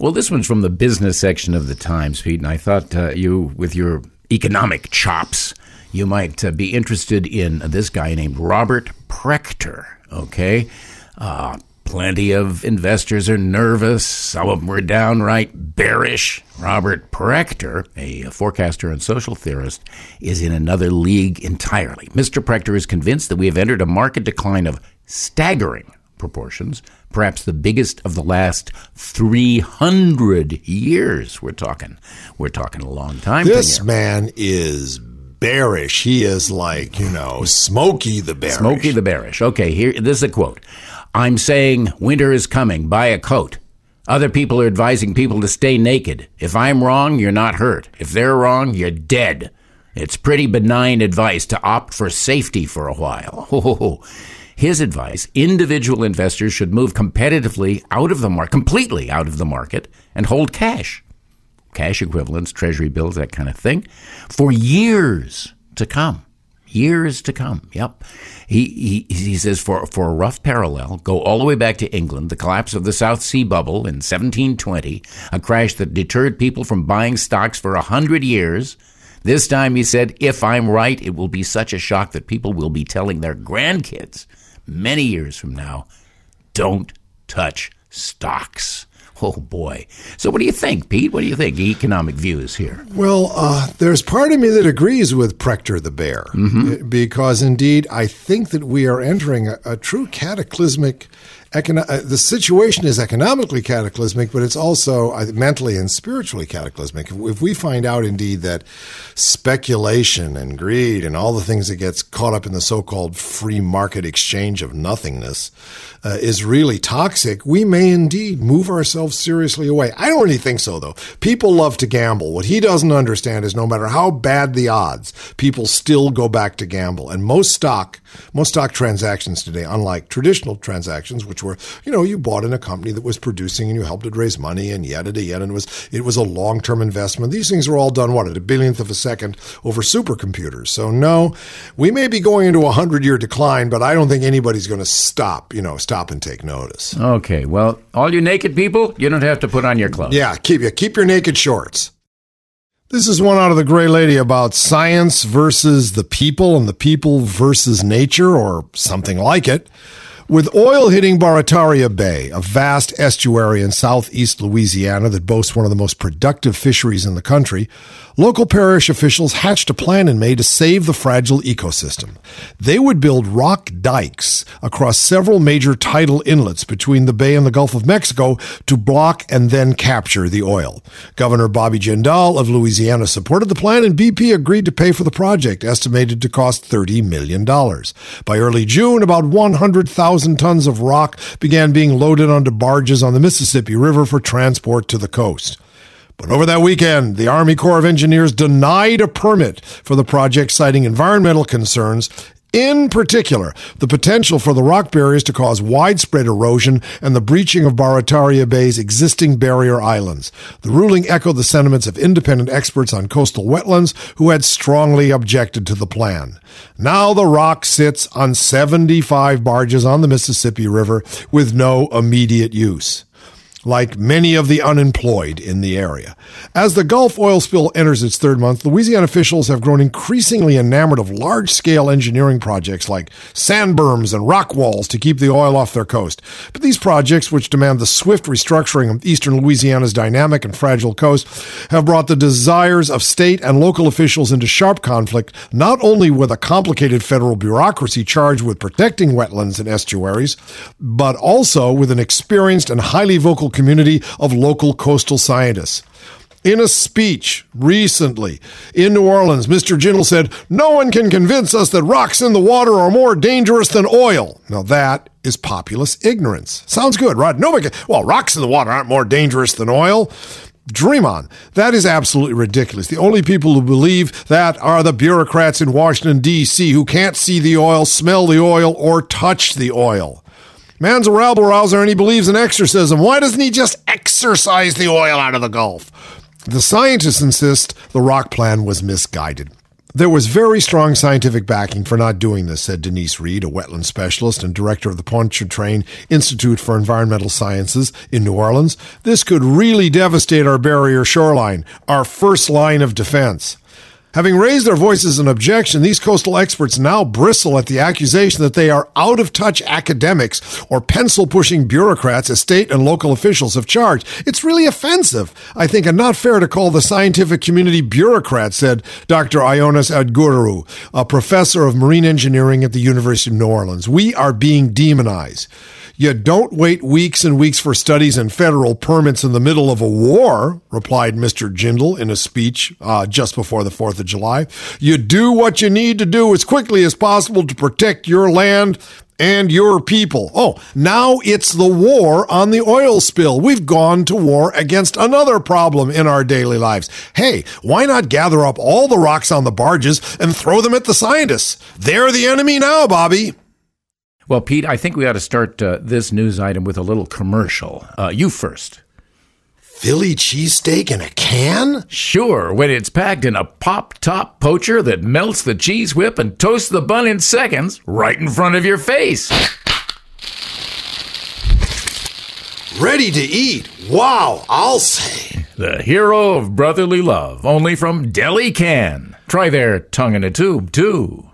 Well, this one's from the business section of the Times, Pete, and I thought uh, you, with your economic chops, you might uh, be interested in this guy named Robert Prechter. Okay, uh, plenty of investors are nervous. Some of them are downright bearish. Robert Prechter, a forecaster and social theorist, is in another league entirely. Mr. Prechter is convinced that we have entered a market decline of staggering proportions, perhaps the biggest of the last 300 years. We're talking, we're talking a long time. This man is bearish. He is like, you know, Smokey the bearish. Smokey the bearish. Okay, here this is a quote. I'm saying winter is coming. Buy a coat. Other people are advising people to stay naked. If I'm wrong, you're not hurt. If they're wrong, you're dead. It's pretty benign advice to opt for safety for a while. His advice individual investors should move competitively out of the market, completely out of the market, and hold cash, cash equivalents, treasury bills, that kind of thing, for years to come. Years to come. Yep. He, he, he says for, for a rough parallel, go all the way back to England, the collapse of the South Sea Bubble in 1720, a crash that deterred people from buying stocks for a hundred years. This time, he said, if I'm right, it will be such a shock that people will be telling their grandkids many years from now, don't touch stocks. Oh boy. So, what do you think, Pete? What do you think? Economic views here. Well, uh, there's part of me that agrees with Prechter the Bear mm-hmm. because indeed I think that we are entering a, a true cataclysmic econo- uh, the situation is economically cataclysmic, but it's also uh, mentally and spiritually cataclysmic. If, if, we find out indeed that speculation and greed and all the things that gets caught up in the so-called free market exchange of nothingness uh, is really toxic, we may indeed move ourselves seriously away. I don't really think so, though. People love to gamble. What he doesn't understand is no matter how bad the odds, people still go back to gamble. And most stock, most stock transactions today, unlike traditional transactions, which were, you know, you bought in a company that was producing and you helped it raise money and yet and yet, and it was it was a long term investment. These things were all done what at a billionth of a second over supercomputers. So no, we may be going into a hundred year decline, but I don't think anybody's going to stop. You know stop and take notice. Okay. Well, all you naked people, you don't have to put on your clothes. Yeah, keep you keep your naked shorts. This is one out of the Gray Lady about science versus the people and the people versus nature or something like it. With oil hitting Barataria Bay, a vast estuary in southeast Louisiana that boasts one of the most productive fisheries in the country, local parish officials hatched a plan in May to save the fragile ecosystem. They would build rock dikes across several major tidal inlets between the bay and the Gulf of Mexico to block and then capture the oil. Governor Bobby Jindal of Louisiana supported the plan and BP agreed to pay for the project, estimated to cost $30 million. By early June, about 100,000 1,000 tons of rock began being loaded onto barges on the Mississippi River for transport to the coast. But over that weekend, the Army Corps of Engineers denied a permit for the project, citing environmental concerns in particular, the potential for the rock barriers to cause widespread erosion and the breaching of Barataria Bay's existing barrier islands. The ruling echoed the sentiments of independent experts on coastal wetlands who had strongly objected to the plan. Now the rock sits on 75 barges on the Mississippi River with no immediate use like many of the unemployed in the area. As the Gulf oil spill enters its third month, Louisiana officials have grown increasingly enamored of large scale engineering projects like sand berms and rock walls to keep the oil off their coast. But these projects, which demand the swift restructuring of eastern Louisiana's dynamic and fragile coast, have brought the desires of state and local officials into sharp conflict, not only with a complicated federal bureaucracy charged with protecting wetlands and estuaries, but also with an experienced and highly vocal community of local coastal scientists. In a speech recently in New Orleans, Mr. Jindal said, No one can convince us that rocks in the water are more dangerous than oil. Now, that is populist ignorance. Sounds good, right? Nobody can, well, rocks in the water aren't more dangerous than oil. Dream on. That is absolutely ridiculous. The only people who believe that are the bureaucrats in Washington, D.C., who can't see the oil, smell the oil, or touch the oil. Man's a rabble rouser and he believes in exorcism. Why doesn't he just exorcise the oil out of the Gulf? The scientists insist the rock plan was misguided. There was very strong scientific backing for not doing this, said Denise Reed, a wetland specialist and director of the Pontchartrain Institute for Environmental Sciences in New Orleans. This could really devastate our barrier shoreline, our first line of defense. Having raised their voices in objection, these coastal experts now bristle at the accusation that they are out of touch academics or pencil pushing bureaucrats as state and local officials have charged. It's really offensive, I think, and not fair to call the scientific community bureaucrats, said Dr. Ioannis Georgiou, a professor of marine engineering at the University of New Orleans. We are being demonized. You don't wait weeks and weeks for studies and federal permits in the middle of a war, replied Mr. Jindal in a speech uh, just before the 4th of July. You do what you need to do as quickly as possible to protect your land and your people. Oh, now it's the war on the oil spill. We've gone to war against another problem in our daily lives. Hey, why not gather up all the rocks on the barges and throw them at the scientists? They're the enemy now, Bobby. Well, Pete, I think we ought to start uh, this news item with a little commercial. Uh, you first. Philly cheesesteak in a can? Sure, when it's packed in a pop top poacher that melts the cheese whip and toasts the bun in seconds right in front of your face. Ready to eat. Wow, I'll say. The hero of brotherly love, only from Deli Can. Try their tongue in a tube, too.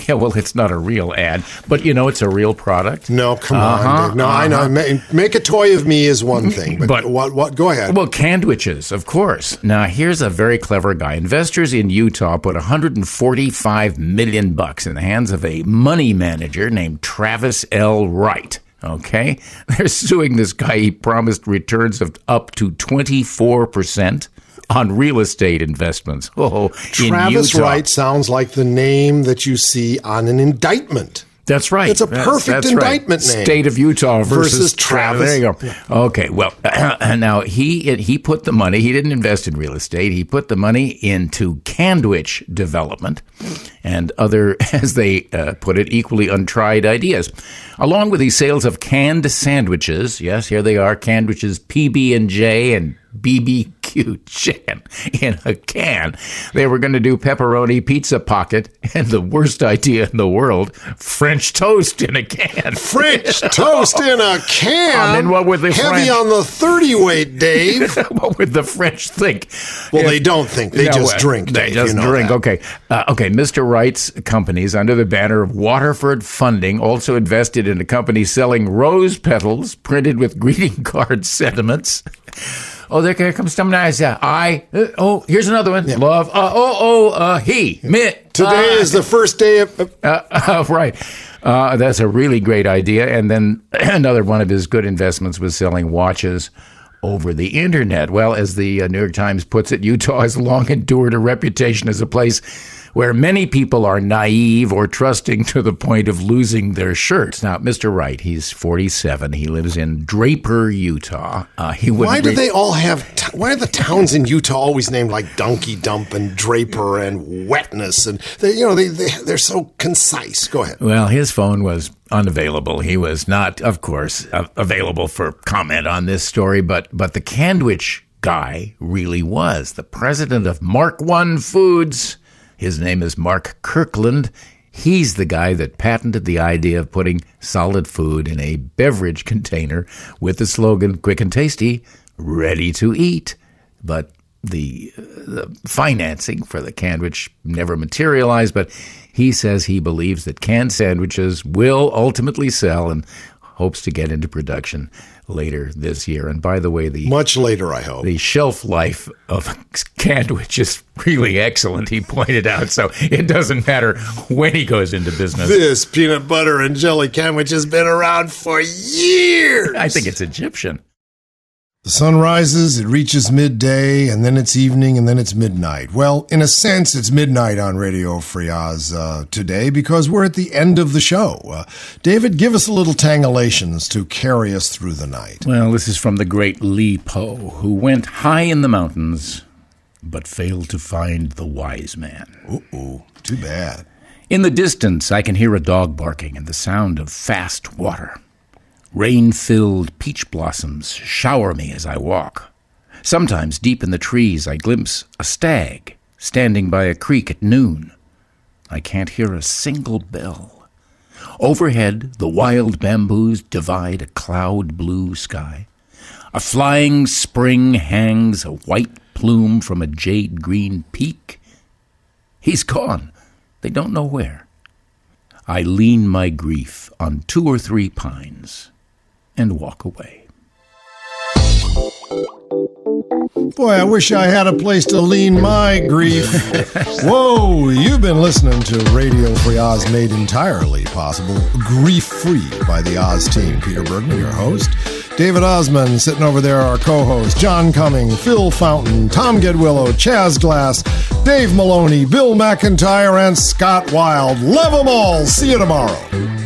Yeah, well, it's not a real ad, but you know, it's a real product. No, come uh-huh, on. Dave. No, uh-huh. I know. Uh-huh. Make a toy of me is one thing, but, but what? What? Go ahead. Well, candwiches, of course. Now, here's a very clever guy. Investors in Utah put 145 million bucks in the hands of a money manager named Travis L. Wright. Okay, they're suing this guy. He promised returns of up to 24 percent on real estate investments. Oh, Travis Wright sounds like the name that you see on an indictment. That's right. It's a perfect that's, that's indictment right. name. State of Utah versus, versus Travis. There you go. Okay. Well, now he he put the money. He didn't invest in real estate. He put the money into Candwich development and other, as they uh, put it, equally untried ideas, along with the sales of canned sandwiches. Yes, here they are: Candwiches PB and J and BBQ chicken in a can. They were going to do pepperoni pizza pocket and the worst idea in the world, French toast in a can. French toast in a can. And then what would the heavy French? on the thirty weight, Dave? what would the French think? Well, if, they don't think; they no, just drink. They Dave, just you know drink. That. Okay, uh, okay. Mr. Wright's companies, under the banner of Waterford Funding, also invested in a company selling rose petals printed with greeting card sentiments. Oh, there comes some nice. Uh, I. Uh, oh, here's another one. Yeah. Love. Uh, oh, oh, uh, he. Me. Today uh, is the first day of. Uh, right. Uh, that's a really great idea. And then another one of his good investments was selling watches over the internet. Well, as the New York Times puts it, Utah has long endured a reputation as a place where many people are naive or trusting to the point of losing their shirts. Now, Mr. Wright, he's 47. He lives in Draper, Utah. Uh, he why do re- they all have? T- why are the towns in Utah always named like Donkey Dump and Draper and Wetness? And they, you know, they, they they're so concise. Go ahead. Well, his phone was unavailable. He was not, of course, uh, available for comment on this story, but but the Candwich guy really was the president of Mark One Foods. His name is Mark Kirkland. He's the guy that patented the idea of putting solid food in a beverage container with the slogan quick and tasty, ready to eat. But the, the financing for the sandwich never materialized, but he says he believes that canned sandwiches will ultimately sell and hopes to get into production later this year. And by the way, the much later, I hope the shelf life of Candwich is really excellent. He pointed out, so it doesn't matter when he goes into business. This peanut butter and jelly Candwich has been around for years. I think it's Egyptian. The sun rises, it reaches midday, and then it's evening, and then it's midnight. Well, in a sense, it's midnight on Radio Free Oz uh, today because we're at the end of the show. Uh, David, give us a little tangulations to carry us through the night. Well, this is from the great Li Po, who went high in the mountains but failed to find the wise man. Ooh, too bad. In the distance, I can hear a dog barking and the sound of fast water. Rain filled peach blossoms shower me as I walk. Sometimes, deep in the trees, I glimpse a stag standing by a creek at noon. I can't hear a single bell. Overhead, the wild bamboos divide a cloud blue sky. A flying spring hangs a white plume from a jade green peak. He's gone. They don't know where. I lean my grief on two or three pines and walk away. Boy, I wish I had a place to lean my grief. Whoa, you've been listening to Radio Free Oz made entirely possible, grief free by the Oz team. Peter Bergman, your host. David Ossman sitting over there, our co host. John Cumming, Phil Fountain, Tom Gedwillow, Chaz Glass, Dave Maloney, Bill McIntyre, and Scott Wild. Love them all. See you tomorrow.